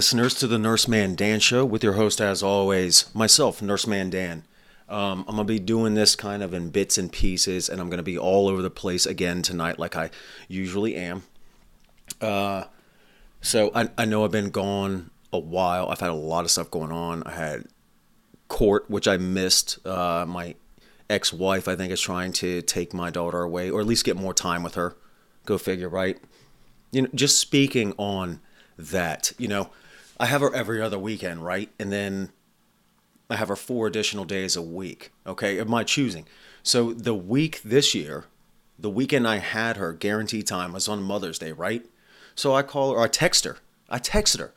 Listeners, to the Nurseman Dan Show with your host, as always, myself, Nurseman Dan. Um, I'm going to be doing this kind of in bits and pieces, and I'm going to be all over the place again tonight, like I usually am. Uh, so I, I know I've been gone a while. I've had a lot of stuff going on. I had court, which I missed. Uh, my ex wife, I think, is trying to take my daughter away, or at least get more time with her. Go figure, right? You know, just speaking on that, you know, I have her every other weekend, right? And then I have her four additional days a week, okay, of my choosing. So the week this year, the weekend I had her guaranteed time was on Mother's Day, right? So I call her, I text her. I texted her,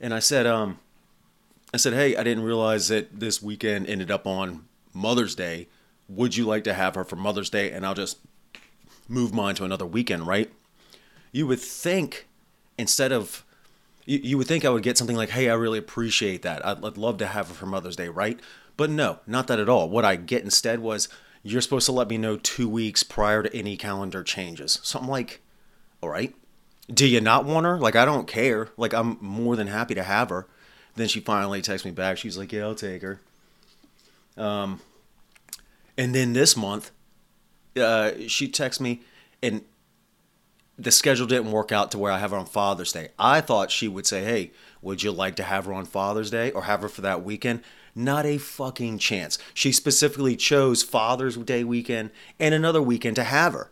and I said, um, I said, hey, I didn't realize that this weekend ended up on Mother's Day. Would you like to have her for Mother's Day? And I'll just move mine to another weekend, right? You would think instead of you, you would think I would get something like, hey, I really appreciate that. I'd, I'd love to have her for Mother's Day, right? But no, not that at all. What I get instead was, you're supposed to let me know two weeks prior to any calendar changes. So I'm like, all right. Do you not want her? Like, I don't care. Like, I'm more than happy to have her. Then she finally texts me back. She's like, yeah, I'll take her. Um, and then this month, uh, she texts me, and the schedule didn't work out to where I have her on Father's Day. I thought she would say, "Hey, would you like to have her on Father's Day or have her for that weekend?" Not a fucking chance. She specifically chose Father's Day weekend and another weekend to have her.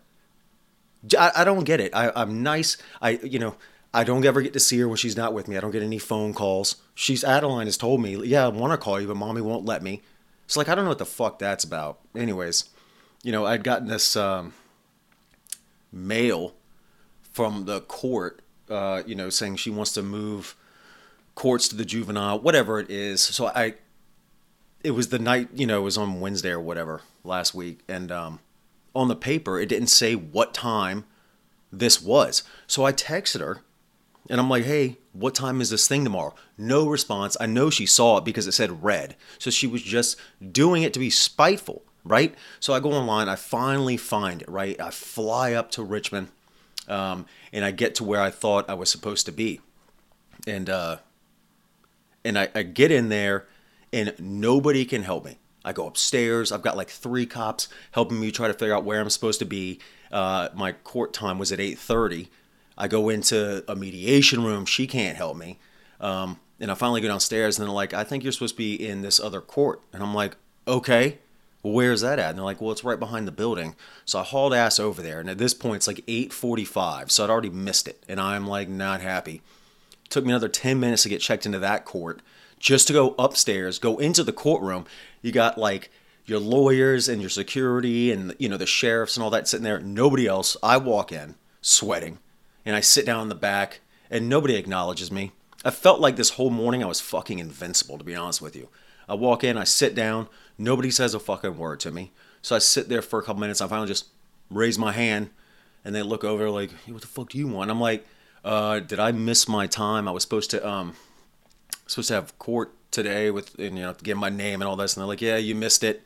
I, I don't get it. I, I'm nice. I you know I don't ever get to see her when she's not with me. I don't get any phone calls. She's Adeline has told me, "Yeah, I want to call you, but mommy won't let me." It's like I don't know what the fuck that's about. Anyways, you know I'd gotten this um, mail from the court, uh, you know, saying she wants to move courts to the juvenile, whatever it is. So I, it was the night, you know, it was on Wednesday or whatever last week, and um, on the paper it didn't say what time this was. So I texted her, and I'm like, "Hey, what time is this thing tomorrow?" No response. I know she saw it because it said red, so she was just doing it to be spiteful, right? So I go online, I finally find it, right? I fly up to Richmond um, and I get to where I thought I was supposed to be, and uh, and I, I get in there, and nobody can help me. I go upstairs. I've got like three cops helping me try to figure out where I'm supposed to be. Uh, my court time was at 8:30. I go into a mediation room. She can't help me. Um, and I finally go downstairs, and they're like, "I think you're supposed to be in this other court." And I'm like, "Okay." Well, where's that at? And they're like, well, it's right behind the building. So I hauled ass over there, and at this point, it's like 8:45, so I'd already missed it, and I'm like not happy. It took me another 10 minutes to get checked into that court, just to go upstairs, go into the courtroom. You got like your lawyers and your security, and you know the sheriffs and all that sitting there. Nobody else. I walk in, sweating, and I sit down in the back, and nobody acknowledges me. I felt like this whole morning I was fucking invincible, to be honest with you. I walk in, I sit down, Nobody says a fucking word to me. So I sit there for a couple minutes. I finally just raise my hand, and they look over like, hey, "What the fuck do you want?" I'm like, uh, "Did I miss my time? I was supposed to um, supposed to have court today with and you know get my name and all this." And they're like, "Yeah, you missed it."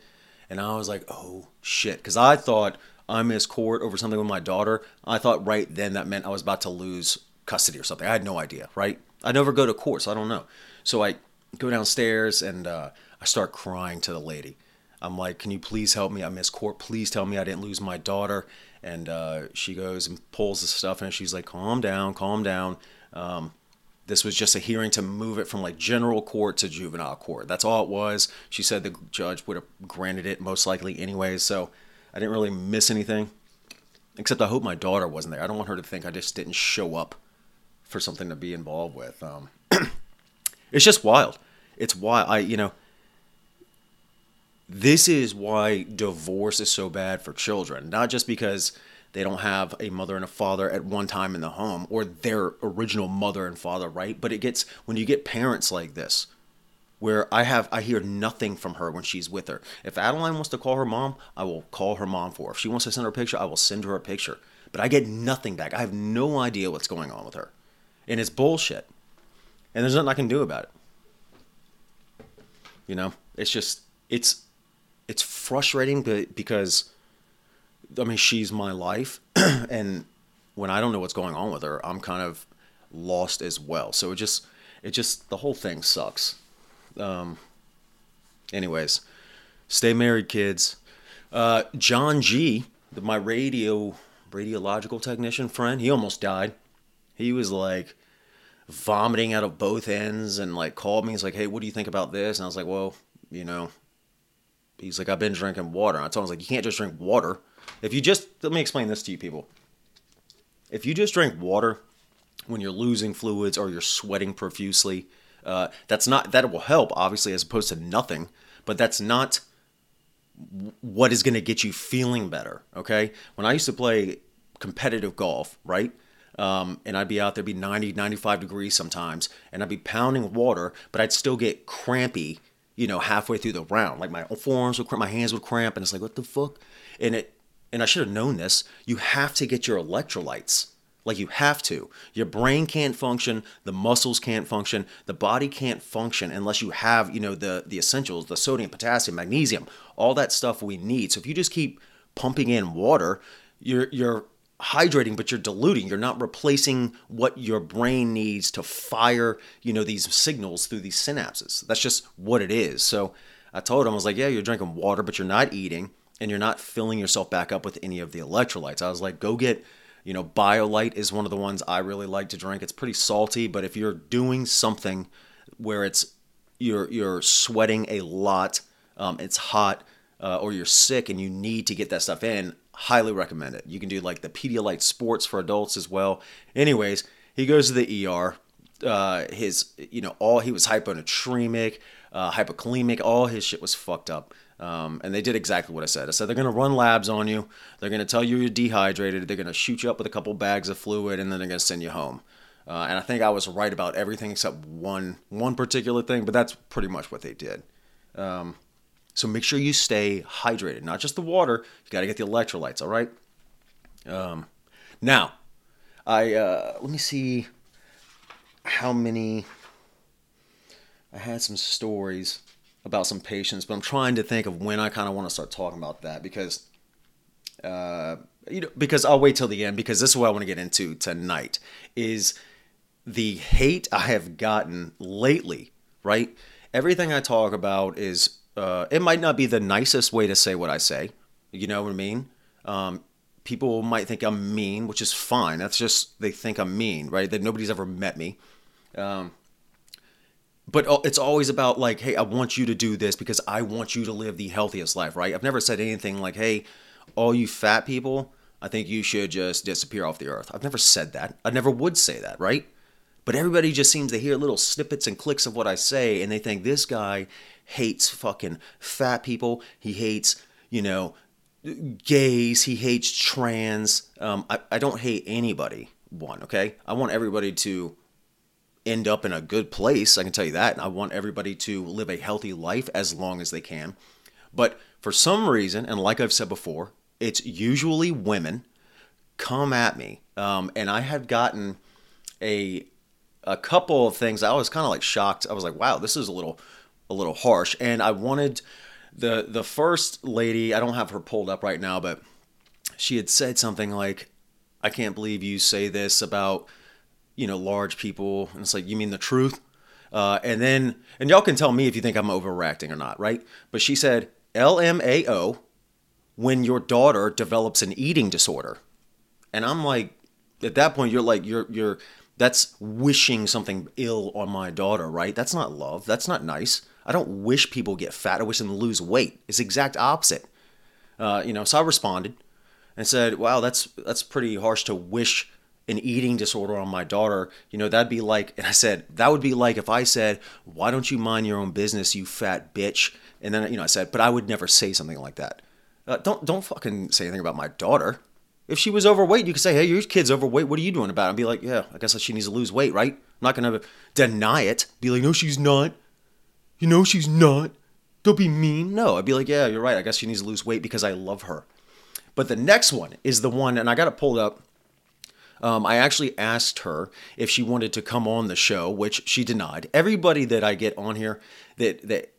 And I was like, "Oh shit," because I thought I missed court over something with my daughter. I thought right then that meant I was about to lose custody or something. I had no idea, right? I never go to court, so I don't know. So I go downstairs and uh, I start crying to the lady. I'm like, "Can you please help me? I miss court. Please tell me I didn't lose my daughter." And uh, she goes and pulls the stuff, and she's like, "Calm down, calm down." Um, this was just a hearing to move it from like general court to juvenile court. That's all it was. She said the judge would have granted it most likely anyways, so I didn't really miss anything. Except I hope my daughter wasn't there. I don't want her to think I just didn't show up for something to be involved with. Um, it's just wild. It's why I, you know, this is why divorce is so bad for children. Not just because they don't have a mother and a father at one time in the home or their original mother and father, right? But it gets when you get parents like this where I have I hear nothing from her when she's with her. If Adeline wants to call her mom, I will call her mom for her. If she wants to send her a picture, I will send her a picture. But I get nothing back. I have no idea what's going on with her. And it's bullshit. And there's nothing I can do about it. You know, it's just it's it's frustrating but because I mean she's my life and when I don't know what's going on with her, I'm kind of lost as well. So it just it just the whole thing sucks. Um, anyways, stay married, kids. Uh, John G, my radio radiological technician friend, he almost died. He was like vomiting out of both ends and like called me. He's like, "Hey, what do you think about this?" And I was like, "Well, you know." He's like, "I've been drinking water." I told him, "I was like, you can't just drink water. If you just let me explain this to you, people. If you just drink water when you're losing fluids or you're sweating profusely, uh, that's not that will help obviously as opposed to nothing, but that's not what is going to get you feeling better. Okay, when I used to play competitive golf, right? Um, and I'd be out there, be 90, 95 degrees sometimes, and I'd be pounding water, but I'd still get crampy, you know, halfway through the round. Like my forearms would cramp, my hands would cramp, and it's like, what the fuck? And it, and I should have known this. You have to get your electrolytes. Like you have to. Your brain can't function, the muscles can't function, the body can't function unless you have, you know, the the essentials, the sodium, potassium, magnesium, all that stuff we need. So if you just keep pumping in water, you're you're hydrating but you're diluting. You're not replacing what your brain needs to fire you know these signals through these synapses. That's just what it is. So i told him i was like yeah you're drinking water but you're not eating and you're not filling yourself back up with any of the electrolytes. I was like go get you know Biolyte is one of the ones i really like to drink. It's pretty salty but if you're doing something where it's you're you're sweating a lot um, it's hot uh, or you're sick and you need to get that stuff in highly recommend it. You can do like the Pedialyte Sports for adults as well. Anyways, he goes to the ER. Uh, his, you know, all he was hyponatremic, uh, hypokalemic, all his shit was fucked up. Um, and they did exactly what I said. I said they're going to run labs on you. They're going to tell you you're dehydrated. They're going to shoot you up with a couple bags of fluid, and then they're going to send you home. Uh, and I think I was right about everything except one one particular thing, but that's pretty much what they did. Um, so make sure you stay hydrated, not just the water. You got to get the electrolytes. All right. Um, now, I uh, let me see how many. I had some stories about some patients, but I'm trying to think of when I kind of want to start talking about that because, uh, you know, because I'll wait till the end because this is what I want to get into tonight is the hate I have gotten lately. Right, everything I talk about is uh, it might not be the nicest way to say what I say. You know what I mean? Um, people might think I'm mean, which is fine. That's just they think I'm mean, right? That nobody's ever met me. Um, but it's always about like, hey, I want you to do this because I want you to live the healthiest life, right? I've never said anything like, hey, all you fat people, I think you should just disappear off the earth. I've never said that. I never would say that, right? But everybody just seems to hear little snippets and clicks of what I say, and they think this guy hates fucking fat people. He hates, you know, gays. He hates trans. Um, I, I don't hate anybody, one, okay? I want everybody to end up in a good place. I can tell you that. I want everybody to live a healthy life as long as they can. But for some reason, and like I've said before, it's usually women come at me. Um, and I had gotten a a couple of things. I was kind of like shocked. I was like, wow, this is a little a little harsh. And I wanted the the first lady, I don't have her pulled up right now, but she had said something like, I can't believe you say this about, you know, large people. And it's like, you mean the truth? Uh, and then, and y'all can tell me if you think I'm overreacting or not, right? But she said, LMAO, when your daughter develops an eating disorder. And I'm like, at that point, you're like, you're, you're, that's wishing something ill on my daughter, right? That's not love. That's not nice. I don't wish people get fat. I wish them lose weight. It's the exact opposite. Uh, you know, so I responded and said, "Wow, that's that's pretty harsh to wish an eating disorder on my daughter. You know, that'd be like." And I said, "That would be like if I said, "Why don't you mind your own business, you fat bitch?" And then you know, I said, "But I would never say something like that. Uh, don't don't fucking say anything about my daughter." If she was overweight, you could say, "Hey, your kid's overweight. What are you doing about it?" And be like, "Yeah, I guess she needs to lose weight, right?" I'm not gonna deny it. Be like, "No, she's not." You know she's not. Don't be mean. No, I'd be like, yeah, you're right. I guess she needs to lose weight because I love her. But the next one is the one, and I got it pulled up. Um, I actually asked her if she wanted to come on the show, which she denied. Everybody that I get on here that that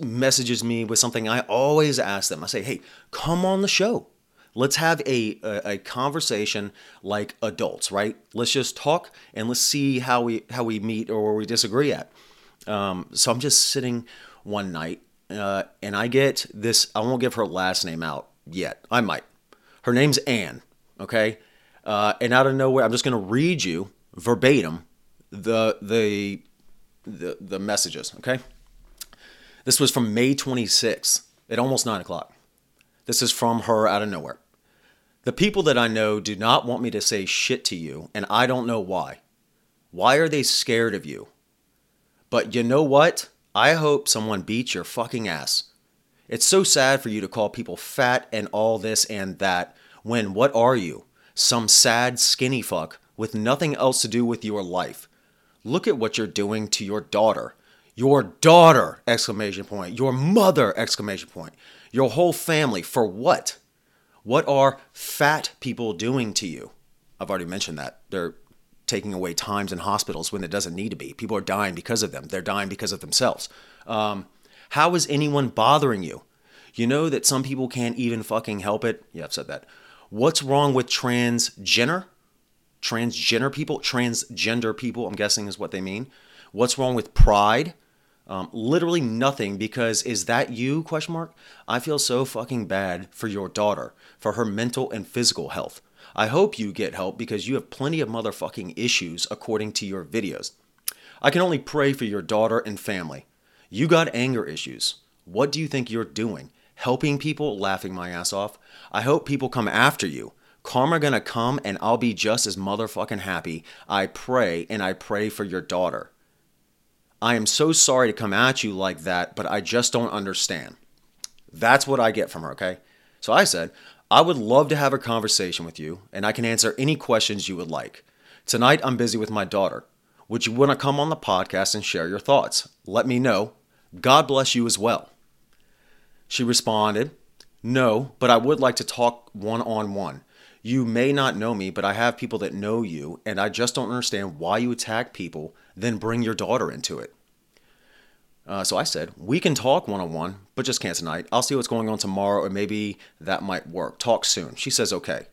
messages me with something, I always ask them. I say, "Hey, come on the show. Let's have a, a, a conversation like adults, right? Let's just talk and let's see how we how we meet or where we disagree at. Um, so I'm just sitting one night, uh, and I get this. I won't give her last name out yet. I might. Her name's Anne. Okay, uh, and out of nowhere, I'm just going to read you verbatim the the the the messages. Okay, this was from May 26th at almost nine o'clock. This is from her out of nowhere. The people that I know do not want me to say shit to you, and I don't know why. Why are they scared of you? But you know what? I hope someone beats your fucking ass. It's so sad for you to call people fat and all this and that when what are you? Some sad skinny fuck with nothing else to do with your life. Look at what you're doing to your daughter. Your daughter! Exclamation point. Your mother! Exclamation point. Your whole family. For what? What are fat people doing to you? I've already mentioned that. They're taking away times in hospitals when it doesn't need to be. People are dying because of them. They're dying because of themselves. Um, how is anyone bothering you? You know that some people can't even fucking help it? Yeah, I've said that. What's wrong with transgender? Transgender people? Transgender people, I'm guessing is what they mean. What's wrong with pride? Um, literally nothing because is that you question mark? I feel so fucking bad for your daughter for her mental and physical health. I hope you get help because you have plenty of motherfucking issues according to your videos. I can only pray for your daughter and family. You got anger issues. What do you think you're doing? Helping people? Laughing my ass off. I hope people come after you. Karma gonna come and i'll be just as motherfucking happy. I pray and i pray for your daughter I am so sorry to come at you like that, but I just don't understand. That's what I get from her, okay? So I said, I would love to have a conversation with you, and I can answer any questions you would like. Tonight, I'm busy with my daughter. Would you want to come on the podcast and share your thoughts? Let me know. God bless you as well. She responded, No, but I would like to talk one on one. You may not know me, but I have people that know you, and I just don't understand why you attack people, then bring your daughter into it. Uh, so I said, We can talk one on one, but just can't tonight. I'll see what's going on tomorrow, and maybe that might work. Talk soon. She says, Okay.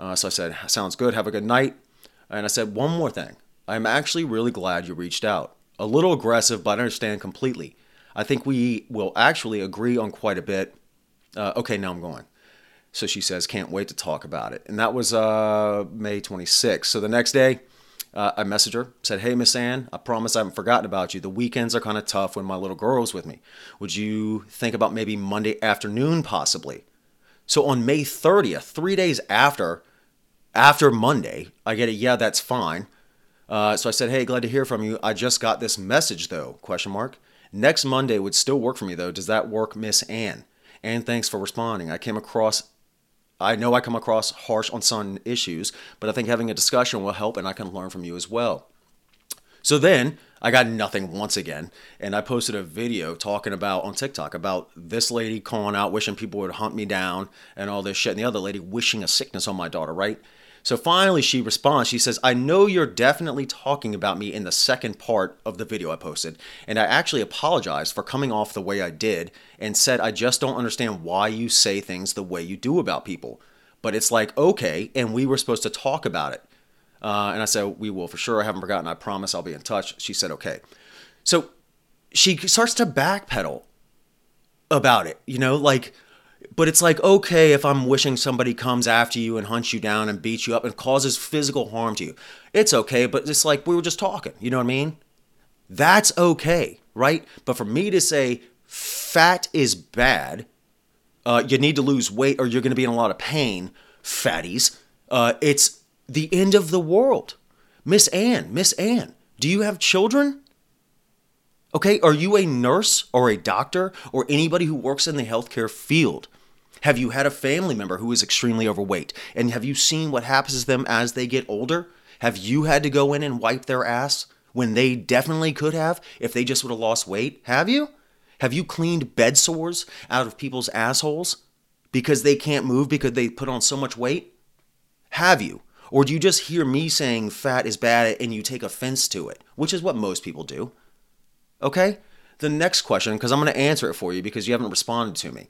Uh, so I said, Sounds good. Have a good night. And I said, One more thing. I'm actually really glad you reached out. A little aggressive, but I understand completely. I think we will actually agree on quite a bit. Uh, okay, now I'm going. So she says, can't wait to talk about it. And that was uh, May 26th. So the next day, uh, I messaged her, said, Hey, Miss Ann, I promise I haven't forgotten about you. The weekends are kind of tough when my little girl's with me. Would you think about maybe Monday afternoon, possibly? So on May 30th, three days after, after Monday, I get it. Yeah, that's fine. Uh, so I said, Hey, glad to hear from you. I just got this message though, question mark. Next Monday would still work for me though. Does that work, Miss Ann? And thanks for responding. I came across I know I come across harsh on some issues, but I think having a discussion will help and I can learn from you as well. So then I got nothing once again, and I posted a video talking about on TikTok about this lady calling out, wishing people would hunt me down and all this shit, and the other lady wishing a sickness on my daughter, right? So finally, she responds. She says, I know you're definitely talking about me in the second part of the video I posted. And I actually apologized for coming off the way I did and said, I just don't understand why you say things the way you do about people. But it's like, okay. And we were supposed to talk about it. Uh, and I said, We will for sure. I haven't forgotten. I promise I'll be in touch. She said, Okay. So she starts to backpedal about it, you know, like, but it's like, okay, if I'm wishing somebody comes after you and hunts you down and beats you up and causes physical harm to you, it's okay. But it's like we were just talking, you know what I mean? That's okay, right? But for me to say fat is bad, uh, you need to lose weight or you're going to be in a lot of pain, fatties, uh, it's the end of the world. Miss Anne, Miss Anne, do you have children? Okay, are you a nurse or a doctor or anybody who works in the healthcare field? Have you had a family member who is extremely overweight? And have you seen what happens to them as they get older? Have you had to go in and wipe their ass when they definitely could have if they just would have lost weight? Have you? Have you cleaned bed sores out of people's assholes because they can't move because they put on so much weight? Have you? Or do you just hear me saying fat is bad and you take offense to it, which is what most people do? Okay? The next question, because I'm going to answer it for you because you haven't responded to me.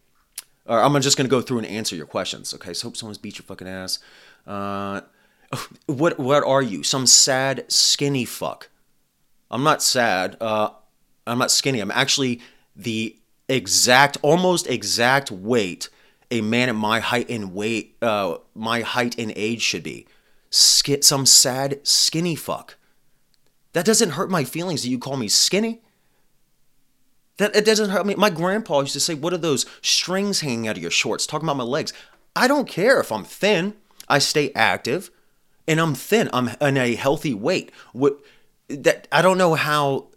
Or I'm just gonna go through and answer your questions. Okay, so hope someone's beat your fucking ass. Uh, what what are you? Some sad skinny fuck? I'm not sad. Uh, I'm not skinny. I'm actually the exact, almost exact weight a man at my height and weight, uh, my height and age should be. Sk- some sad skinny fuck. That doesn't hurt my feelings that you call me skinny. That it doesn't hurt me. My grandpa used to say, "What are those strings hanging out of your shorts?" Talking about my legs. I don't care if I'm thin. I stay active, and I'm thin. I'm in a healthy weight. What that I don't know how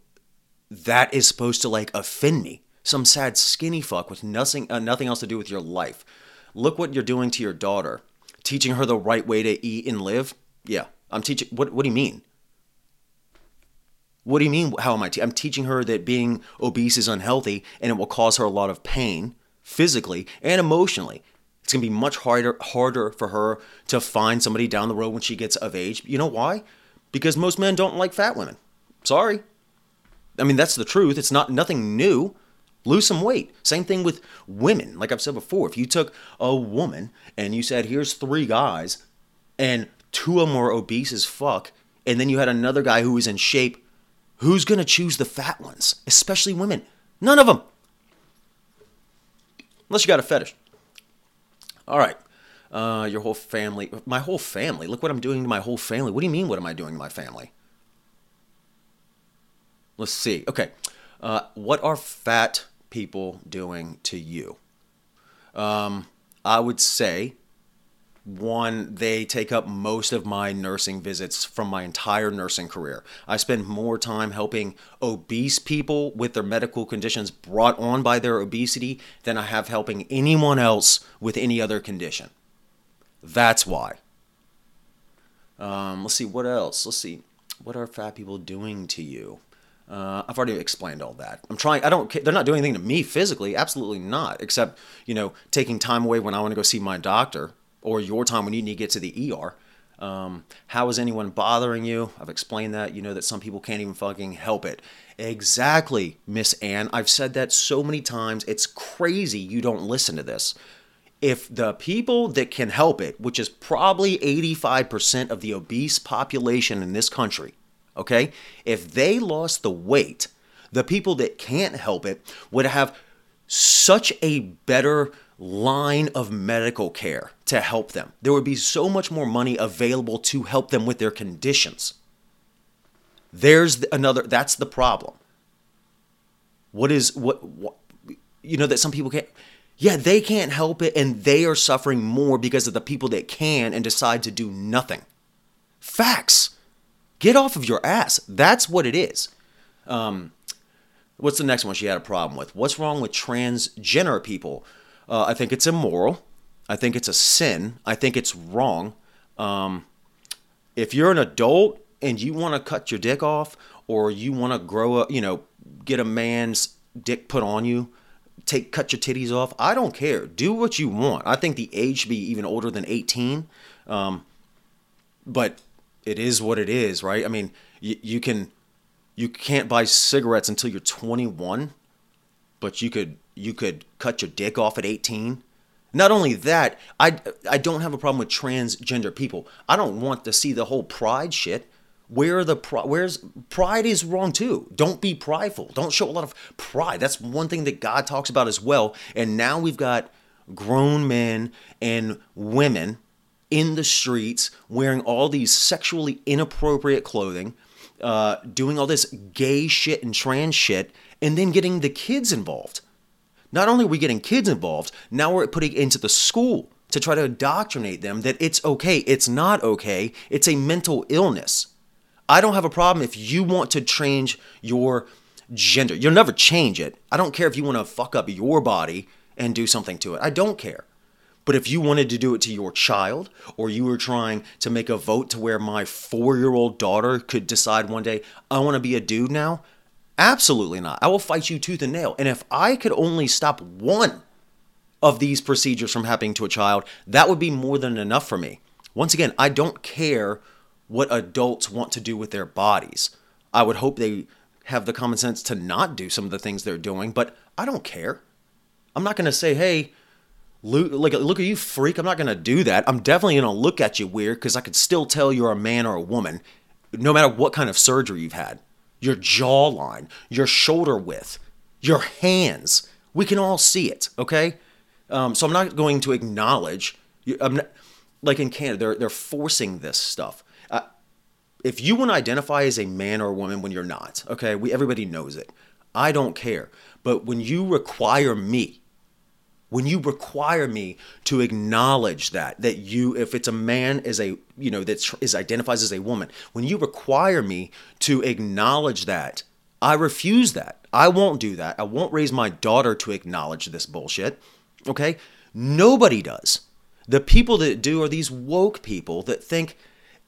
that is supposed to like offend me. Some sad skinny fuck with nothing uh, nothing else to do with your life. Look what you're doing to your daughter. Teaching her the right way to eat and live. Yeah, I'm teaching. What What do you mean? What do you mean? How am I? Te- I'm teaching her that being obese is unhealthy and it will cause her a lot of pain physically and emotionally. It's gonna be much harder harder for her to find somebody down the road when she gets of age. You know why? Because most men don't like fat women. Sorry. I mean that's the truth. It's not nothing new. Lose some weight. Same thing with women. Like I've said before, if you took a woman and you said, here's three guys, and two of them were obese as fuck, and then you had another guy who was in shape Who's going to choose the fat ones, especially women? None of them. Unless you got a fetish. All right. Uh, your whole family. My whole family. Look what I'm doing to my whole family. What do you mean, what am I doing to my family? Let's see. Okay. Uh, what are fat people doing to you? Um, I would say one, they take up most of my nursing visits from my entire nursing career. I spend more time helping obese people with their medical conditions brought on by their obesity than I have helping anyone else with any other condition. That's why. Um, let's see, what else? Let's see. What are fat people doing to you? Uh, I've already explained all that. I'm trying. I don't. They're not doing anything to me physically. Absolutely not. Except you know, taking time away when I want to go see my doctor or your time when you need to get to the ER. Um, how is anyone bothering you? I've explained that. You know that some people can't even fucking help it. Exactly, Miss Ann. I've said that so many times. It's crazy you don't listen to this. If the people that can help it, which is probably 85% of the obese population in this country, okay, if they lost the weight, the people that can't help it would have such a better line of medical care to help them. There would be so much more money available to help them with their conditions. There's another, that's the problem. What is, what, what, you know, that some people can't, yeah, they can't help it and they are suffering more because of the people that can and decide to do nothing. Facts. Get off of your ass. That's what it is. Um, what's the next one she had a problem with? What's wrong with transgender people? Uh, I think it's immoral. I think it's a sin. I think it's wrong. Um, if you're an adult and you want to cut your dick off, or you want to grow up, you know, get a man's dick put on you, take cut your titties off. I don't care. Do what you want. I think the age should be even older than 18. Um, but it is what it is, right? I mean, you, you can you can't buy cigarettes until you're 21, but you could you could cut your dick off at 18. Not only that, I, I don't have a problem with transgender people. I don't want to see the whole pride shit. Where the where's pride is wrong too. Don't be prideful. Don't show a lot of pride. That's one thing that God talks about as well. And now we've got grown men and women in the streets wearing all these sexually inappropriate clothing, uh, doing all this gay shit and trans shit, and then getting the kids involved. Not only are we getting kids involved, now we're putting into the school to try to indoctrinate them that it's okay. It's not okay. It's a mental illness. I don't have a problem if you want to change your gender. You'll never change it. I don't care if you want to fuck up your body and do something to it. I don't care. But if you wanted to do it to your child, or you were trying to make a vote to where my four year old daughter could decide one day, I want to be a dude now, Absolutely not. I will fight you tooth and nail. And if I could only stop one of these procedures from happening to a child, that would be more than enough for me. Once again, I don't care what adults want to do with their bodies. I would hope they have the common sense to not do some of the things they're doing, but I don't care. I'm not going to say, hey, Look, like, look at you, freak. I'm not gonna do that. I'm definitely gonna look at you weird because I could still tell you're a man or a woman, no matter what kind of surgery you've had. Your jawline, your shoulder width, your hands. We can all see it. Okay. Um, so I'm not going to acknowledge. I'm not, like in Canada, they're they're forcing this stuff. Uh, if you want to identify as a man or a woman when you're not, okay, we everybody knows it. I don't care. But when you require me, when you require me to acknowledge that that you if it's a man is a you know that is identifies as a woman when you require me to acknowledge that i refuse that i won't do that i won't raise my daughter to acknowledge this bullshit okay nobody does the people that do are these woke people that think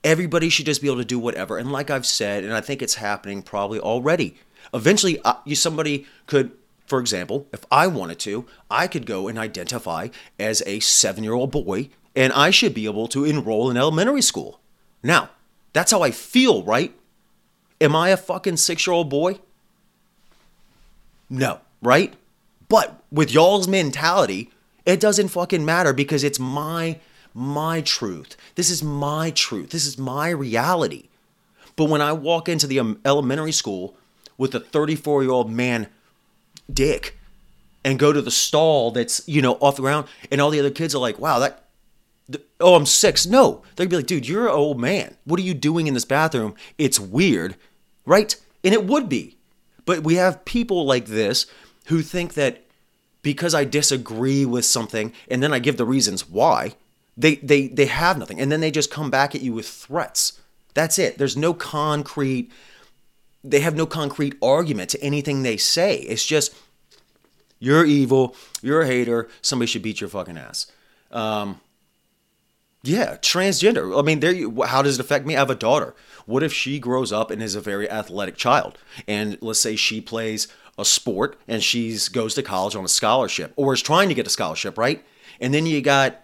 everybody should just be able to do whatever. And like I've said, and I think it's happening probably already. Eventually, uh, you somebody could, for example, if I wanted to, I could go and identify as a seven-year-old boy, and I should be able to enroll in elementary school. Now, that's how I feel, right? Am I a fucking six-year-old boy? No, right? But with y'all's mentality, it doesn't fucking matter because it's my my truth. This is my truth. This is my reality. But when I walk into the um, elementary school with a 34 year old man dick and go to the stall that's, you know, off the ground and all the other kids are like, wow, that, oh, I'm six. No, they'd be like, dude, you're an old man. What are you doing in this bathroom? It's weird, right? And it would be. But we have people like this who think that because I disagree with something and then I give the reasons why, they they they have nothing. And then they just come back at you with threats. That's it. There's no concrete they have no concrete argument to anything they say. It's just you're evil, you're a hater, somebody should beat your fucking ass. Um, yeah, transgender. I mean, there. You, how does it affect me? I have a daughter. What if she grows up and is a very athletic child, and let's say she plays a sport and she's goes to college on a scholarship or is trying to get a scholarship, right? And then you got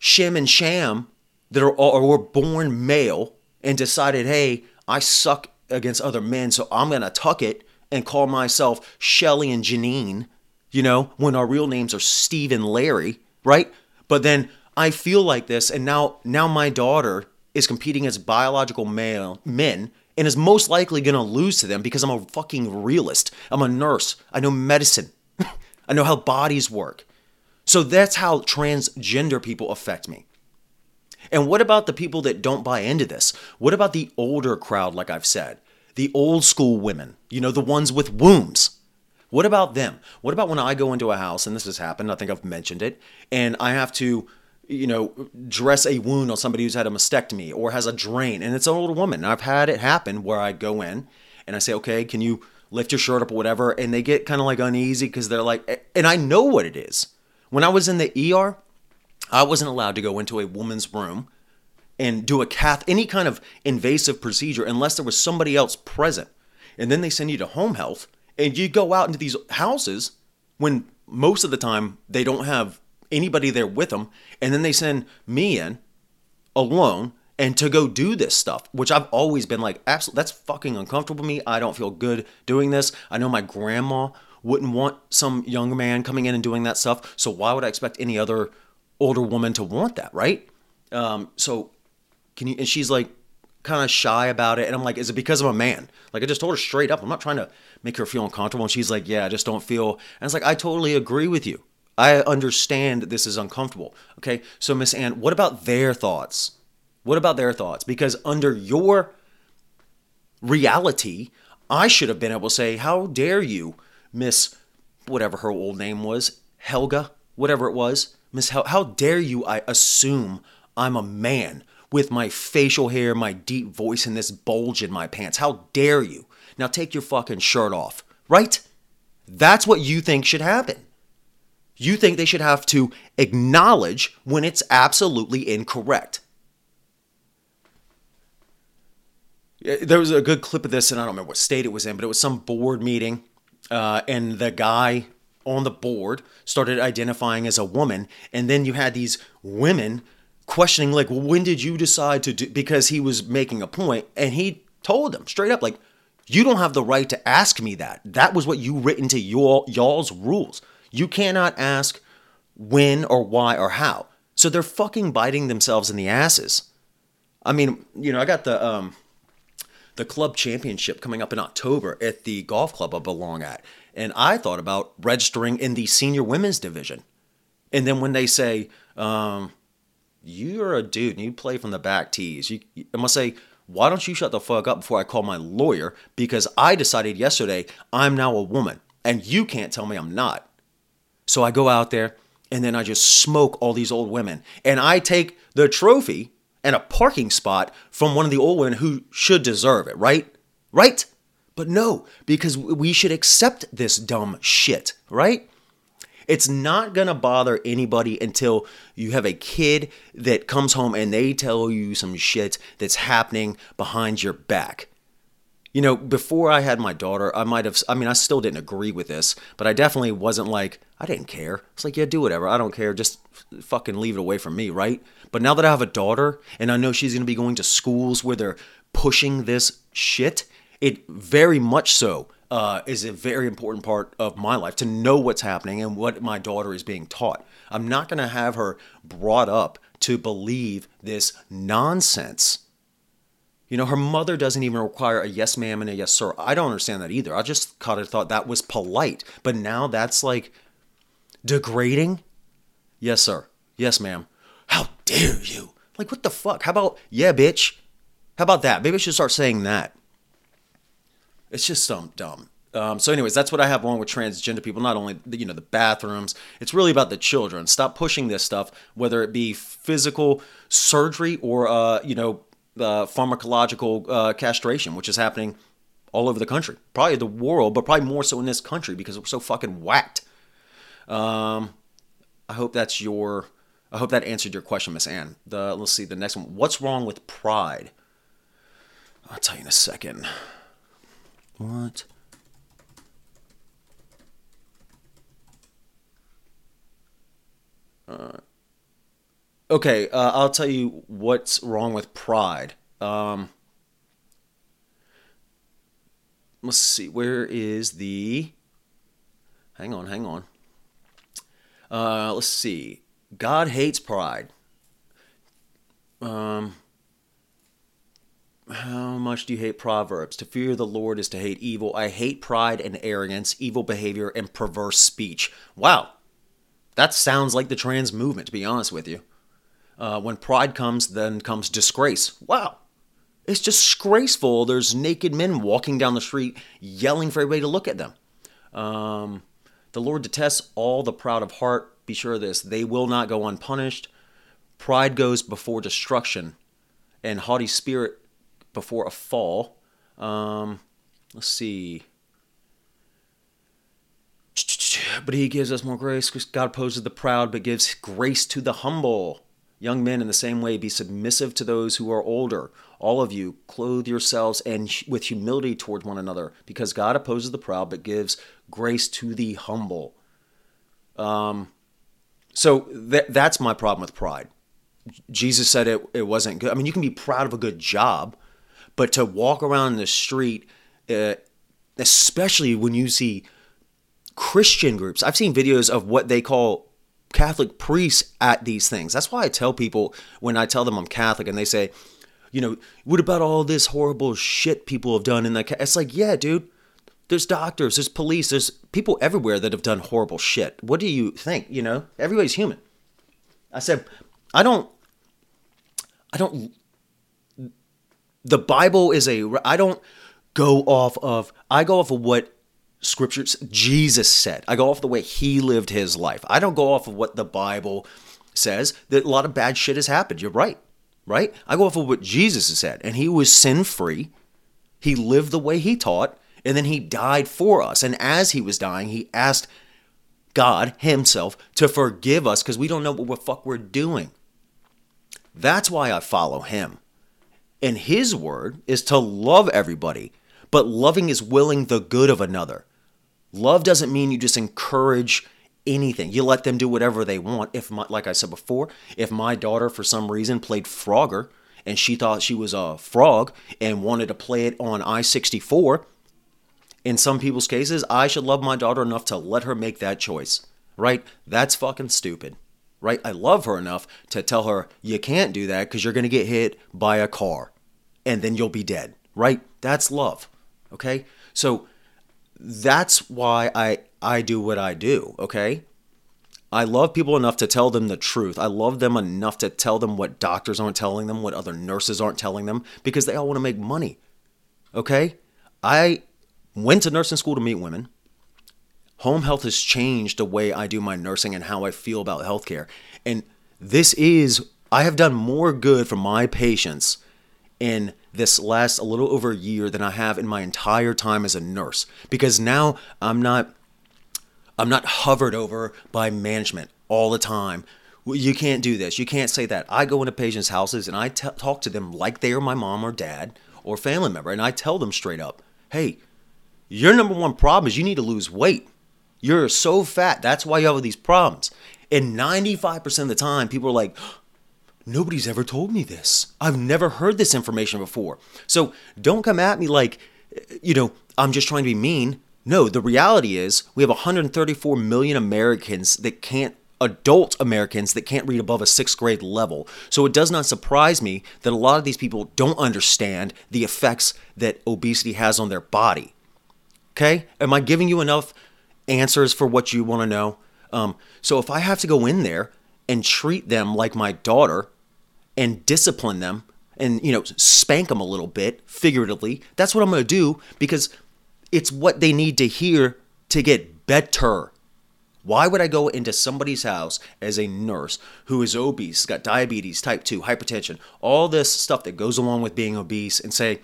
Shim and Sham that are or were born male and decided, hey, I suck against other men, so I'm gonna tuck it and call myself Shelly and Janine, you know, when our real names are Steve and Larry, right? But then I feel like this, and now now my daughter is competing as biological male men and is most likely to lose to them because I'm a fucking realist. I'm a nurse. I know medicine. I know how bodies work. So that's how transgender people affect me. And what about the people that don't buy into this? What about the older crowd, like I've said? The old school women, you know, the ones with wombs. What about them? What about when I go into a house, and this has happened, I think I've mentioned it, and I have to you know, dress a wound on somebody who's had a mastectomy or has a drain, and it's an older woman. I've had it happen where I go in and I say, okay, can you lift your shirt up or whatever? And they get kind of like uneasy because they're like, and I know what it is. When I was in the ER, I wasn't allowed to go into a woman's room and do a cath, any kind of invasive procedure unless there was somebody else present. And then they send you to home health and you go out into these houses when most of the time they don't have anybody there with them. And then they send me in alone and to go do this stuff, which I've always been like, absolutely, that's fucking uncomfortable to me. I don't feel good doing this. I know my grandma wouldn't want some young man coming in and doing that stuff. So why would I expect any other older woman to want that, right? Um, so can you? And she's like kind of shy about it, and I'm like, is it because I'm a man? Like I just told her straight up, I'm not trying to make her feel uncomfortable. And she's like, yeah, I just don't feel. And it's like I totally agree with you. I understand this is uncomfortable. Okay, so Miss Ann, what about their thoughts? What about their thoughts? Because under your reality, I should have been able to say, How dare you, Miss, whatever her old name was, Helga, whatever it was, Miss, how dare you, I assume I'm a man with my facial hair, my deep voice, and this bulge in my pants. How dare you? Now take your fucking shirt off, right? That's what you think should happen you think they should have to acknowledge when it's absolutely incorrect. There was a good clip of this, and I don't remember what state it was in, but it was some board meeting, uh, and the guy on the board started identifying as a woman, and then you had these women questioning, like, well, when did you decide to do? Because he was making a point, and he told them straight up, like, you don't have the right to ask me that. That was what you written to your y'all's rules. You cannot ask when or why or how. So they're fucking biting themselves in the asses. I mean, you know, I got the um the club championship coming up in October at the golf club I belong at. And I thought about registering in the senior women's division. And then when they say, um, you're a dude and you play from the back tees, you, I'm going to say, why don't you shut the fuck up before I call my lawyer? Because I decided yesterday I'm now a woman and you can't tell me I'm not. So I go out there and then I just smoke all these old women. And I take the trophy and a parking spot from one of the old women who should deserve it, right? Right? But no, because we should accept this dumb shit, right? It's not gonna bother anybody until you have a kid that comes home and they tell you some shit that's happening behind your back. You know, before I had my daughter, I might have, I mean, I still didn't agree with this, but I definitely wasn't like, I didn't care. It's like, yeah, do whatever. I don't care. Just fucking leave it away from me, right? But now that I have a daughter and I know she's to be going to schools where they're pushing this shit, it very much so uh, is a very important part of my life to know what's happening and what my daughter is being taught. I'm not going to have her brought up to believe this nonsense you know, her mother doesn't even require a yes ma'am and a yes sir. I don't understand that either. I just kind of thought that was polite. But now that's like degrading. Yes, sir. Yes, ma'am. How dare you? Like, what the fuck? How about, yeah, bitch? How about that? Maybe I should start saying that. It's just some dumb. Um, so, anyways, that's what I have wrong with transgender people. Not only you know the bathrooms, it's really about the children. Stop pushing this stuff, whether it be physical surgery or uh, you know uh, pharmacological uh, castration, which is happening all over the country, probably the world, but probably more so in this country because we're so fucking whacked. Um, I hope that's your. I hope that answered your question, Miss Ann. The let's see the next one. What's wrong with pride? I'll tell you in a second. What? Uh, okay, uh, I'll tell you what's wrong with pride. Um, let's see, where is the. Hang on, hang on. Uh, let's see. God hates pride. Um, how much do you hate Proverbs? To fear the Lord is to hate evil. I hate pride and arrogance, evil behavior, and perverse speech. Wow. That sounds like the trans movement, to be honest with you. Uh, when pride comes, then comes disgrace. Wow. It's disgraceful. There's naked men walking down the street yelling for everybody to look at them. Um, the Lord detests all the proud of heart. Be sure of this they will not go unpunished. Pride goes before destruction, and haughty spirit before a fall. Um, let's see. But he gives us more grace. God opposes the proud, but gives grace to the humble. Young men, in the same way, be submissive to those who are older. All of you, clothe yourselves and with humility toward one another, because God opposes the proud, but gives grace to the humble. Um, so th- that's my problem with pride. Jesus said it, it wasn't good. I mean, you can be proud of a good job, but to walk around the street, uh, especially when you see Christian groups, I've seen videos of what they call Catholic priests at these things. That's why I tell people when I tell them I'm Catholic and they say, you know, what about all this horrible shit people have done in the it's like, yeah, dude. There's doctors, there's police, there's people everywhere that have done horrible shit. What do you think? You know, everybody's human. I said, I don't I don't the Bible is a I don't go off of I go off of what scriptures Jesus said. I go off the way he lived his life. I don't go off of what the Bible says. That a lot of bad shit has happened. You're right. Right? I go off of what Jesus has said. And he was sin free. He lived the way he taught. And then he died for us. And as he was dying, he asked God himself to forgive us because we don't know what the fuck we're doing. That's why I follow him. And his word is to love everybody, but loving is willing the good of another. Love doesn't mean you just encourage anything. You let them do whatever they want. If my, like I said before, if my daughter for some reason played Frogger and she thought she was a frog and wanted to play it on I-64, in some people's cases, I should love my daughter enough to let her make that choice. right? That's fucking stupid, right? I love her enough to tell her, you can't do that because you're going to get hit by a car and then you'll be dead, right? That's love, okay? So that's why I, I do what I do, okay? I love people enough to tell them the truth. I love them enough to tell them what doctors aren't telling them, what other nurses aren't telling them, because they all want to make money. Okay? I went to nursing school to meet women. Home health has changed the way I do my nursing and how I feel about healthcare. And this is, I have done more good for my patients in this last a little over a year than I have in my entire time as a nurse because now I'm not I'm not hovered over by management all the time. You can't do this. You can't say that. I go into patients' houses and I t- talk to them like they are my mom or dad or family member and I tell them straight up, "Hey, your number one problem is you need to lose weight. You're so fat. That's why you have all these problems." And 95% of the time people are like, Nobody's ever told me this. I've never heard this information before. So don't come at me like, you know, I'm just trying to be mean. No, the reality is we have 134 million Americans that can't, adult Americans that can't read above a sixth grade level. So it does not surprise me that a lot of these people don't understand the effects that obesity has on their body. Okay? Am I giving you enough answers for what you want to know? Um, so if I have to go in there and treat them like my daughter and discipline them and you know spank them a little bit figuratively that's what i'm going to do because it's what they need to hear to get better. Why would i go into somebody's house as a nurse who is obese got diabetes type 2 hypertension all this stuff that goes along with being obese and say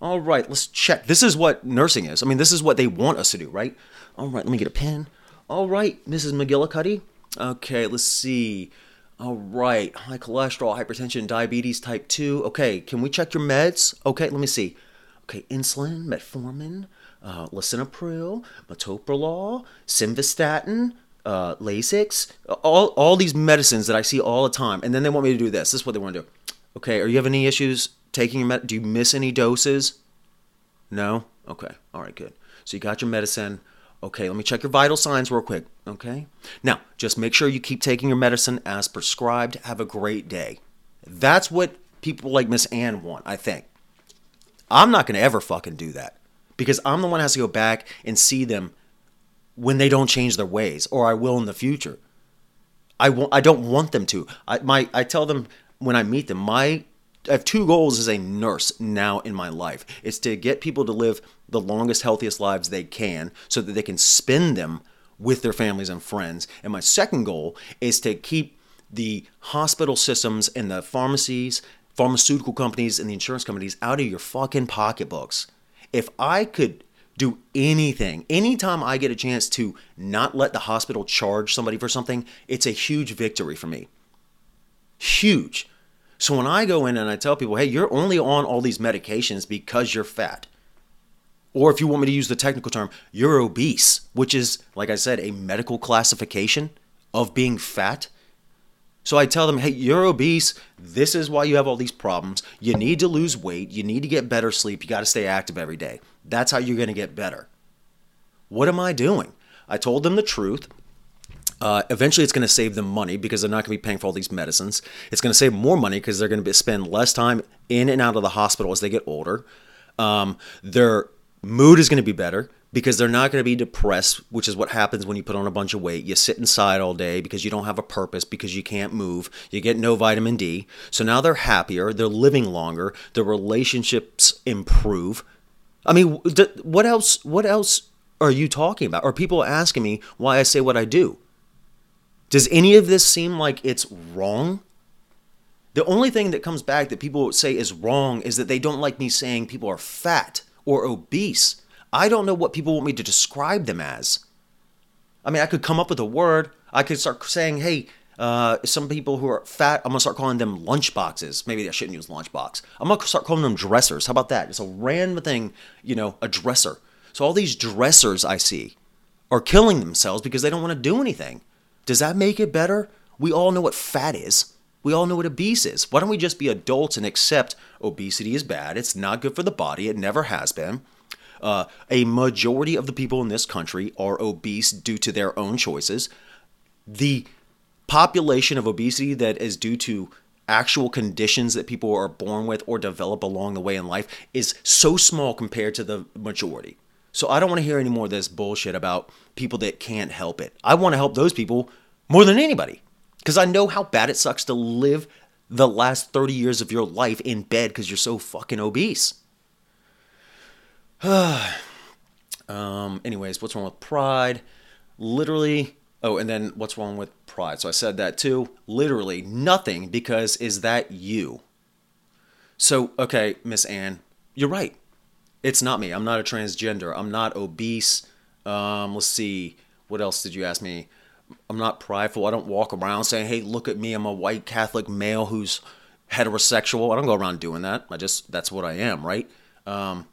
all right let's check. This is what nursing is. I mean this is what they want us to do right all right let me get a pen all right mrs mcgillicuddy Okay, let's see. All right, high cholesterol, hypertension, diabetes type 2. Okay, can we check your meds? Okay, let me see. Okay, insulin, metformin, uh, lisinopril, metoprolol, simvastatin, uh, Lasix, all, all these medicines that I see all the time. And then they want me to do this. This is what they want to do. Okay, are you having any issues taking your med? Do you miss any doses? No? Okay, all right, good. So you got your medicine. Okay, let me check your vital signs real quick. Okay. Now, just make sure you keep taking your medicine as prescribed. Have a great day. That's what people like Miss Ann want, I think. I'm not going to ever fucking do that because I'm the one that has to go back and see them when they don't change their ways, or I will in the future. I won't, I don't want them to. I, my, I tell them when I meet them, my I have two goals as a nurse now in my life. It's to get people to live the longest, healthiest lives they can so that they can spend them with their families and friends. And my second goal is to keep the hospital systems and the pharmacies, pharmaceutical companies, and the insurance companies out of your fucking pocketbooks. If I could do anything, anytime I get a chance to not let the hospital charge somebody for something, it's a huge victory for me. Huge. So when I go in and I tell people, hey, you're only on all these medications because you're fat. Or if you want me to use the technical term, you're obese, which is, like I said, a medical classification of being fat. So I tell them, hey, you're obese. This is why you have all these problems. You need to lose weight. You need to get better sleep. You got to stay active every day. That's how you're going to get better. What am I doing? I told them the truth. Uh, eventually, it's going to save them money because they're not going to be paying for all these medicines. It's going to save more money because they're going to spend less time in and out of the hospital as they get older. Um, their mood is going to be better because they're not going to be depressed, which is what happens when you put on a bunch of weight. You sit inside all day because you don't have a purpose, because you can't move. You get no vitamin D. So now they're happier, they're living longer, their relationships improve. I mean, what else what else are you talking about? Are people asking me why I say what I do? Does any of this seem like it's wrong? The only thing that comes back that people say is wrong is that they don't like me saying people are fat or obese. I don't know what people want me to describe them as. I mean, I could come up with a word. I could start saying, hey, uh, some people who are fat, I'm gonna start calling them lunchboxes. Maybe I shouldn't use lunchbox. I'm gonna start calling them dressers. How about that? It's a random thing, you know, a dresser. So all these dressers I see are killing themselves because they don't want to do anything. Does that make it better? We all know what fat is. We all know what obese is. Why don't we just be adults and accept obesity is bad? It's not good for the body. It never has been. Uh, a majority of the people in this country are obese due to their own choices. the population of obesity that is due to actual conditions that people are born with or develop along the way in life is so small compared to the majority. So I don't want to hear any more of this bullshit about people that can't help it. I want to help those people more than anybody because I know how bad it sucks to live the last 30 years of your life in bed because you're so fucking obese. um, anyways, what's wrong with pride? Literally, oh, and then what's wrong with pride? So I said that too. Literally, nothing because is that you? So, okay, Miss Ann, you're right. It's not me. I'm not a transgender. I'm not obese. Um, let's see. What else did you ask me? I'm not prideful. I don't walk around saying, "Hey, look at me. I'm a white Catholic male who's heterosexual." I don't go around doing that. I just that's what I am, right? Um,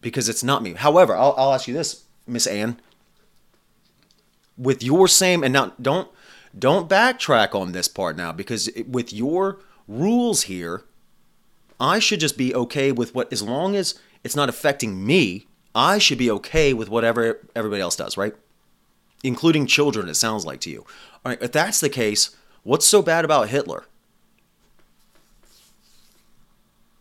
because it's not me. However, I'll, I'll ask you this, Miss Ann. With your same and now don't don't backtrack on this part now because it, with your rules here, I should just be okay with what as long as it's not affecting me. I should be okay with whatever everybody else does, right? Including children, it sounds like to you. All right, if that's the case, what's so bad about Hitler?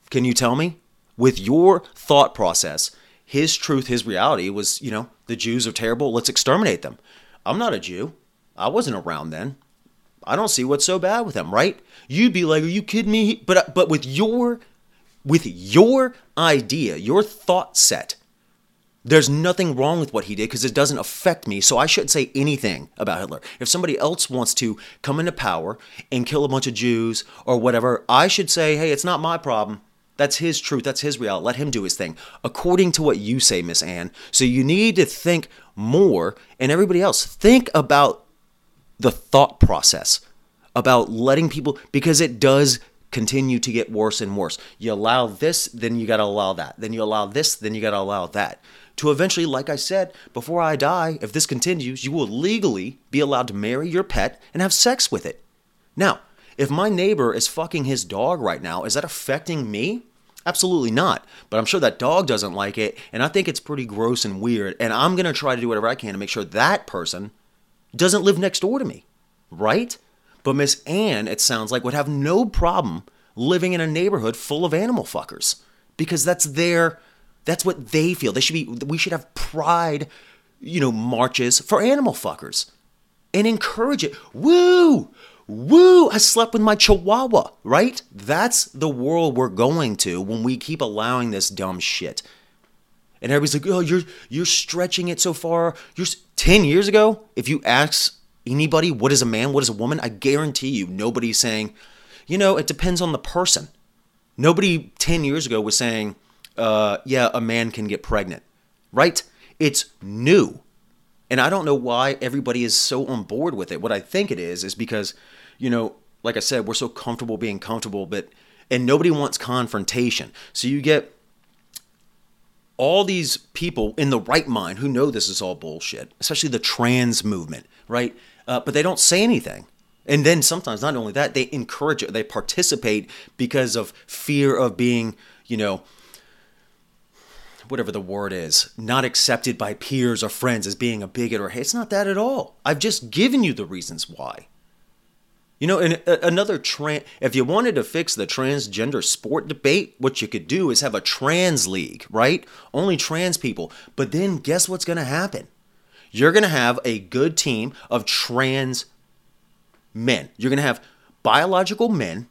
Can you tell me? with your thought process, his truth, his reality was, you know, the Jews are terrible, let's exterminate them. I'm not a Jew. I wasn't around then. I don't see what's so bad with them, right? You'd be like, "Are you kidding me?" But but with your with your idea, your thought set, there's nothing wrong with what he did because it doesn't affect me. So I shouldn't say anything about Hitler. If somebody else wants to come into power and kill a bunch of Jews or whatever, I should say, "Hey, it's not my problem." That's his truth. That's his reality. Let him do his thing according to what you say, Miss Anne. So you need to think more, and everybody else, think about the thought process about letting people, because it does continue to get worse and worse. You allow this, then you got to allow that. Then you allow this, then you got to allow that. To eventually, like I said, before I die, if this continues, you will legally be allowed to marry your pet and have sex with it. Now, if my neighbor is fucking his dog right now, is that affecting me? Absolutely not. But I'm sure that dog doesn't like it, and I think it's pretty gross and weird, and I'm to try to do whatever I can to make sure that person doesn't live next door to me, right? But Miss Anne, it sounds like, would have no problem living in a neighborhood full of animal fuckers because that's their that's what they feel. They should be we should have pride, you know, marches for animal fuckers and encourage it. Woo! Woo! I slept with my chihuahua, right? That's the world we're going to when we keep allowing this dumb shit. And everybody's like, "Oh, you're you're stretching it so far." You're 10 years ago, if you ask anybody what is a man, what is a woman, I guarantee you nobody's saying, "You know, it depends on the person." Nobody 10 years ago was saying, uh, yeah, a man can get pregnant, right? It's new. And I don't know why everybody is so on board with it. What I think it is, is because you know, like I said, we're so comfortable being comfortable, but and nobody wants confrontation. So you get all these people in the right mind who know this is all bullshit, especially the trans movement, right? Uh, but they don't say anything. And then sometimes, not only that, they encourage it, they participate because of fear of being, you know, whatever the word is, not accepted by peers or friends as being a bigot or hey, it's not that at all. I've just given you the reasons why. You know, and uh, another trans, if you wanted to fix the transgender sport debate, what you could do is have a trans league, right? Only trans people. But then guess what's going to happen? You're going to have a good team of trans men. You're going to have biological men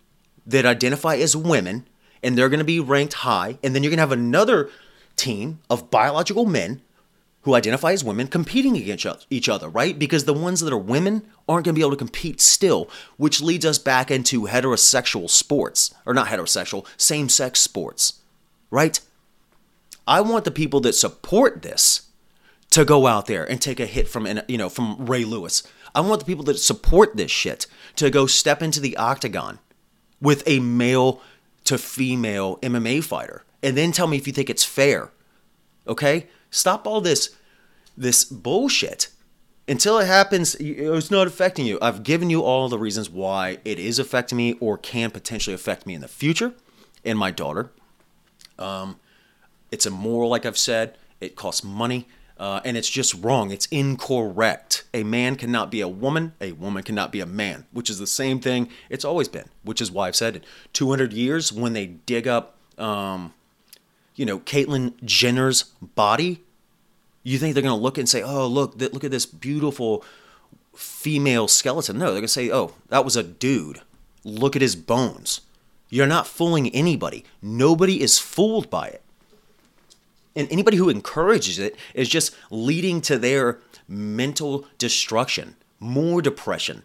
that identify as women, and they're going to be ranked high. And then you're going to have another team of biological men who identify as women competing against each other, right? Because the ones that are women aren't going to be able to compete still, which leads us back into heterosexual sports, or not heterosexual, same sex sports, right? I want the people that support this to go out there and take a hit from you know from Ray Lewis. I want the people that support this shit to go step into the octagon with a male to female MMA fighter and then tell me if you think it's fair. Okay? Stop all this this bullshit until it happens it's not affecting you i've given you all the reasons why it is affecting me or can potentially affect me in the future and my daughter um, it's immoral like i've said it costs money Uh, and it's just wrong. It's incorrect. A man cannot be a woman. A woman cannot be a man, which is the same thing it's always been, which is why I've said 200 years when they dig up, um, you know, Caitlyn Jenner's body, you think they're going to look and say, oh, look, th- look at this beautiful female skeleton. No, they're going to say, oh, that was a dude. Look at his bones. You're not fooling anybody. Nobody is fooled by it. And anybody who encourages it is just leading to their mental destruction, more depression.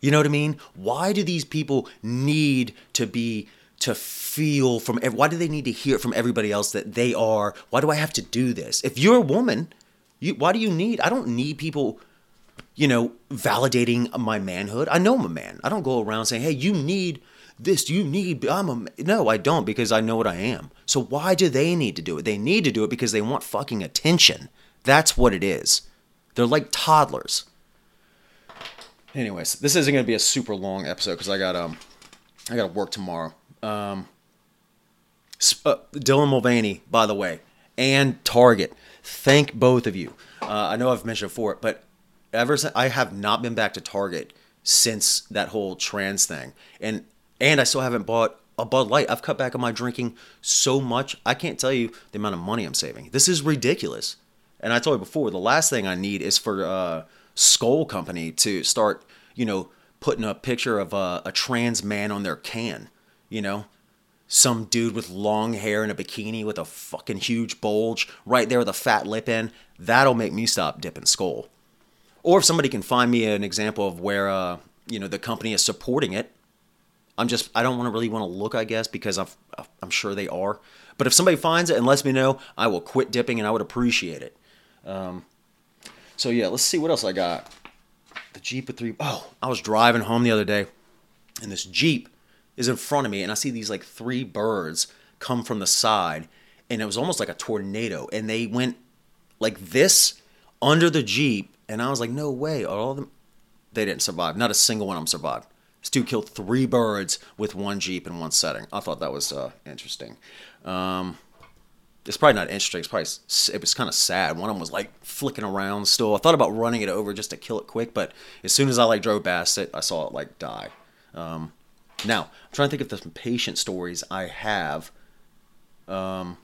You know what I mean? Why do these people need to be to feel from why do they need to hear from everybody else that they are why do i have to do this? If you're a woman you why do you need i don't need people you know validating my manhood. I know i'm a man. I don't go around saying hey you need this you need i'm a no i don't because i know what i am. So why do they need to do it? They need to do it because they want fucking attention. That's what it is. They're like toddlers. Anyways this isn't going to be a super long episode because i got um i got to work tomorrow um uh, dylan mulvaney by the way and target thank both of you uh, i know i've mentioned before but ever since i have not been back to target since that whole trans thing and and I still haven't bought a Bud Light. I've cut back on my drinking so much. I can't tell you the amount of money I'm saving. This is ridiculous. And I told you before, the last thing I need is for uh, Skoal Company to start, you know, putting a picture of a, a trans man on their can. You know, some dude with long hair in a bikini with a fucking huge bulge right there with a fat lip in. That'll make me stop dipping Skoal. Or if somebody can find me an example of where, uh, you know, the company is supporting it, I'm just I don't want to really want to look, I guess, because I'm I'm sure they are. But if somebody finds it and lets me know, I will quit dipping, and I would appreciate it. Um, so yeah, let's see what else I got. The Jeep with three. Oh, I was driving home the other day, and this Jeep is in front of me, and I see these like three birds come from the side, and it was almost like a tornado, and they went like this under the Jeep, and I was like, no way, all of them? They didn't survive. Not a single one of them survived. Stu killed three birds with one Jeep in one setting. I thought that was uh, interesting. Um, it's probably not interesting. It's probably it was kind of sad. One of them was like flicking around still. I thought about running it over just to kill it quick, but as soon as I like drove past it, I saw it like die. Um, now I'm trying to think of the patient stories I have. Um,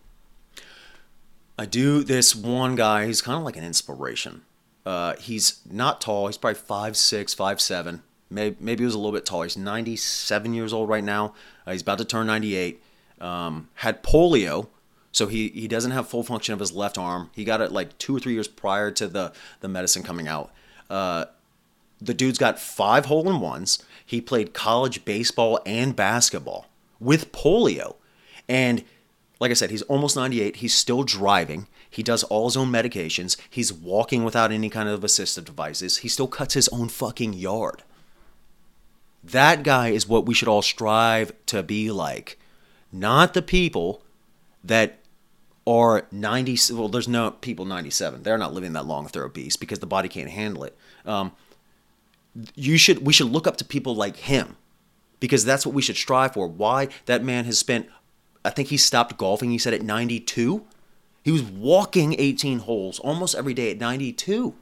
I do this one guy. He's kind of like an inspiration. Uh, he's not tall. He's probably five six, five seven. Maybe, maybe he was a little bit taller. He's 97 years old right now. Uh, he's about to turn 98. Um, had polio, so he, he doesn't have full function of his left arm. He got it like two or three years prior to the, the medicine coming out. Uh, the dude's got five hole in ones. He played college baseball and basketball with polio. And like I said, he's almost 98. He's still driving. He does all his own medications. He's walking without any kind of assistive devices. He still cuts his own fucking yard. That guy is what we should all strive to be like. Not the people that are 90 well there's no people 97 they're not living that long if they're obese because the body can't handle it um, you should we should look up to people like him because that's what we should strive for why that man has spent i think he stopped golfing he said at 92 he was walking 18 holes almost every day at 92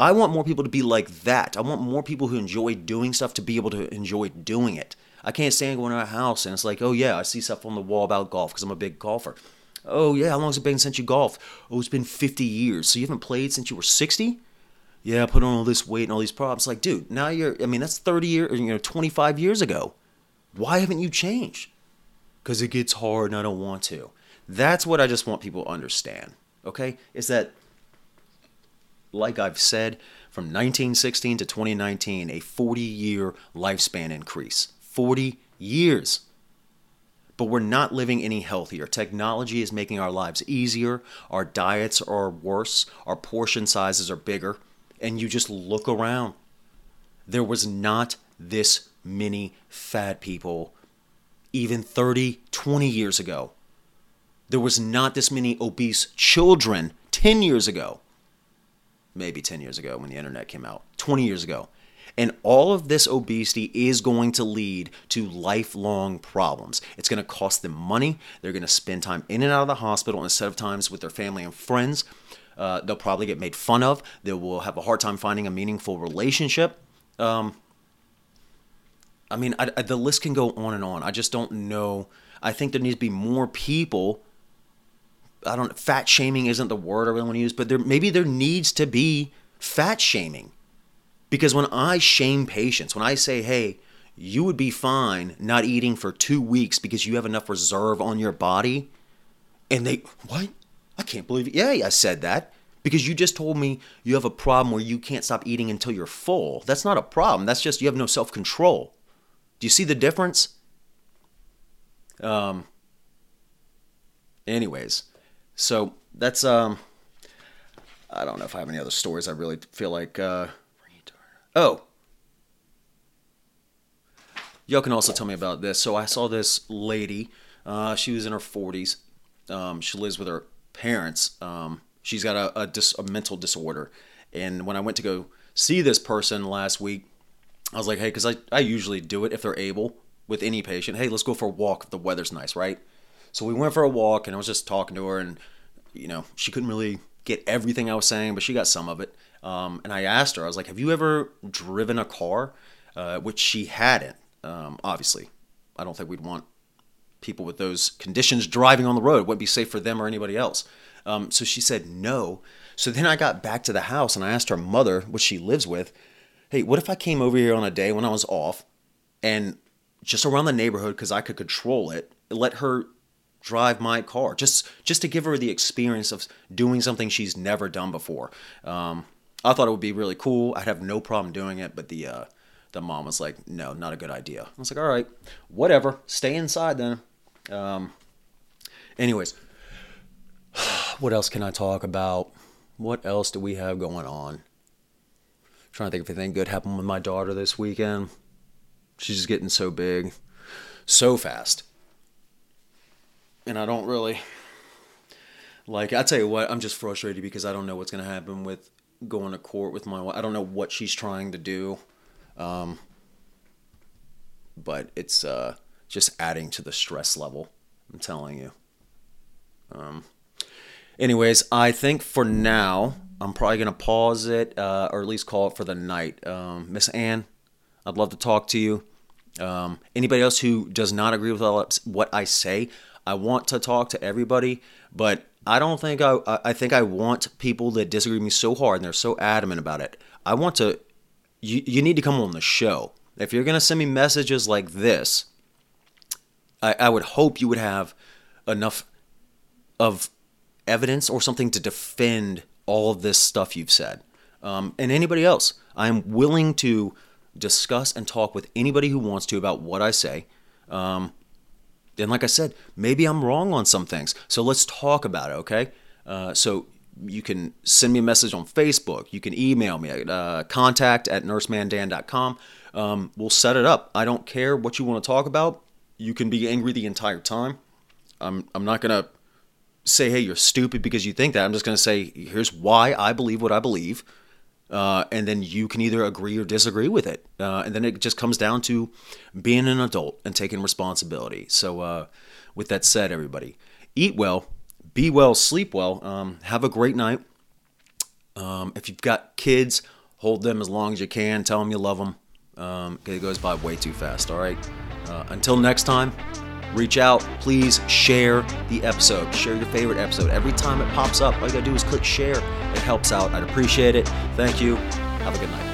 I want more people to be like that. I want more people who enjoy doing stuff to be able to enjoy doing it. I can't stand going to a house and it's like, oh yeah, I see stuff on the wall about golf because I'm a big golfer. Oh yeah, how long has it been since you golfed? Oh, it's been 50 years. So you haven't played since you were 60? Yeah, I put on all this weight and all these problems. Like, dude, now you're, I mean, that's 30 years, you know, 25 years ago. Why haven't you changed? Because it gets hard and I don't want to. That's what I just want people to understand. Okay? Is that like I've said, from 1916 to 2019, a 40 year lifespan increase. 40 years. But we're not living any healthier. Technology is making our lives easier. Our diets are worse. Our portion sizes are bigger. And you just look around. There was not this many fat people even 30, 20 years ago. There was not this many obese children 10 years ago maybe 10 years ago when the internet came out, 20 years ago. And all of this obesity is going to lead to lifelong problems. It's going to cost them money. They're going to spend time in and out of the hospital instead of times with their family and friends. Uh, they'll probably get made fun of. They will have a hard time finding a meaningful relationship. Um, I mean, I, I, the list can go on and on. I just don't know. I think there needs to be more people. I don't. Fat shaming isn't the word I really want to use, but there maybe there needs to be fat shaming because when I shame patients, when I say, hey, you would be fine not eating for two weeks because you have enough reserve on your body, and they, what? I can't believe it. Yeah, I said that because you just told me you have a problem where you can't stop eating until you're full. That's not a problem. That's just you have no self control. Do you see the difference? Um. Anyways, so that's um. I don't know if I have any other stories. I really feel like uh, Oh. Y'all can also tell me about this. So I saw this lady. Uh, she was in her 40s. Um, she lives with her parents. Um, she's got a, a, dis, a mental disorder. And when I went to go see this person last week, I was like, hey, because I, I usually do it if they're able with any patient. Hey, let's go for a walk if the weather's nice, right? So we went for a walk and I was just talking to her, and, you know, she couldn't really get everything I was saying, but she got some of it. Um, and I asked her, I was like, "Have you ever driven a car?" Uh, which she hadn't. Um, obviously, I don't think we'd want people with those conditions driving on the road. It wouldn't be safe for them or anybody else. Um, so she said no. So then I got back to the house and I asked her mother, which she lives with, "Hey, what if I came over here on a day when I was off, and just around the neighborhood because I could control it, let her drive my car just just to give her the experience of doing something she's never done before um, I thought it would be really cool. I'd have no problem doing it, but the uh, the mom was like, "No, not a good idea." I was like, "All right, whatever. Stay inside then." Um, anyways, what else can I talk about? What else do we have going on? I'm trying to think if anything good happened with my daughter this weekend. She's just getting so big, so fast, and I don't really like. I tell you what, I'm just frustrated because I don't know what's gonna happen with going to court with my wife. I don't know what she's trying to do, um, but it's uh, just adding to the stress level. I'm telling you. Um, anyways, I think for now I'm probably gonna pause it uh, or at least call it for the night. Um, Miss Ann, I'd love to talk to you. Um, anybody else who does not agree with what I say, I want to talk to everybody, but I don't think I. I think I want people that disagree with me so hard and they're so adamant about it. I want to. You you need to come on the show. If you're gonna send me messages like this, I, I would hope you would have enough of evidence or something to defend all of this stuff you've said. Um, and anybody else, I'm willing to discuss and talk with anybody who wants to about what I say. Um, and like I said, maybe I'm wrong on some things. So let's talk about it, okay? Uh, so you can send me a message on Facebook. You can email me at uh, contact at nursemandan.com. Um, we'll set it up. I don't care what you want to talk about. You can be angry the entire time. I'm, I'm not to say, hey, you're stupid because you think that. I'm just to say, here's why I believe what I believe. Uh, and then you can either agree or disagree with it. Uh, and then it just comes down to being an adult and taking responsibility. So, uh, with that said, everybody, eat well, be well, sleep well, um, have a great night. Um, if you've got kids, hold them as long as you can. Tell them you love them. Um, it goes by way too fast. All right. Uh, until next time reach out. Please share the episode. Share your favorite episode. Every time it pops up, all you gotta do is click share. It helps out. I'd appreciate it. Thank you. Have a good night.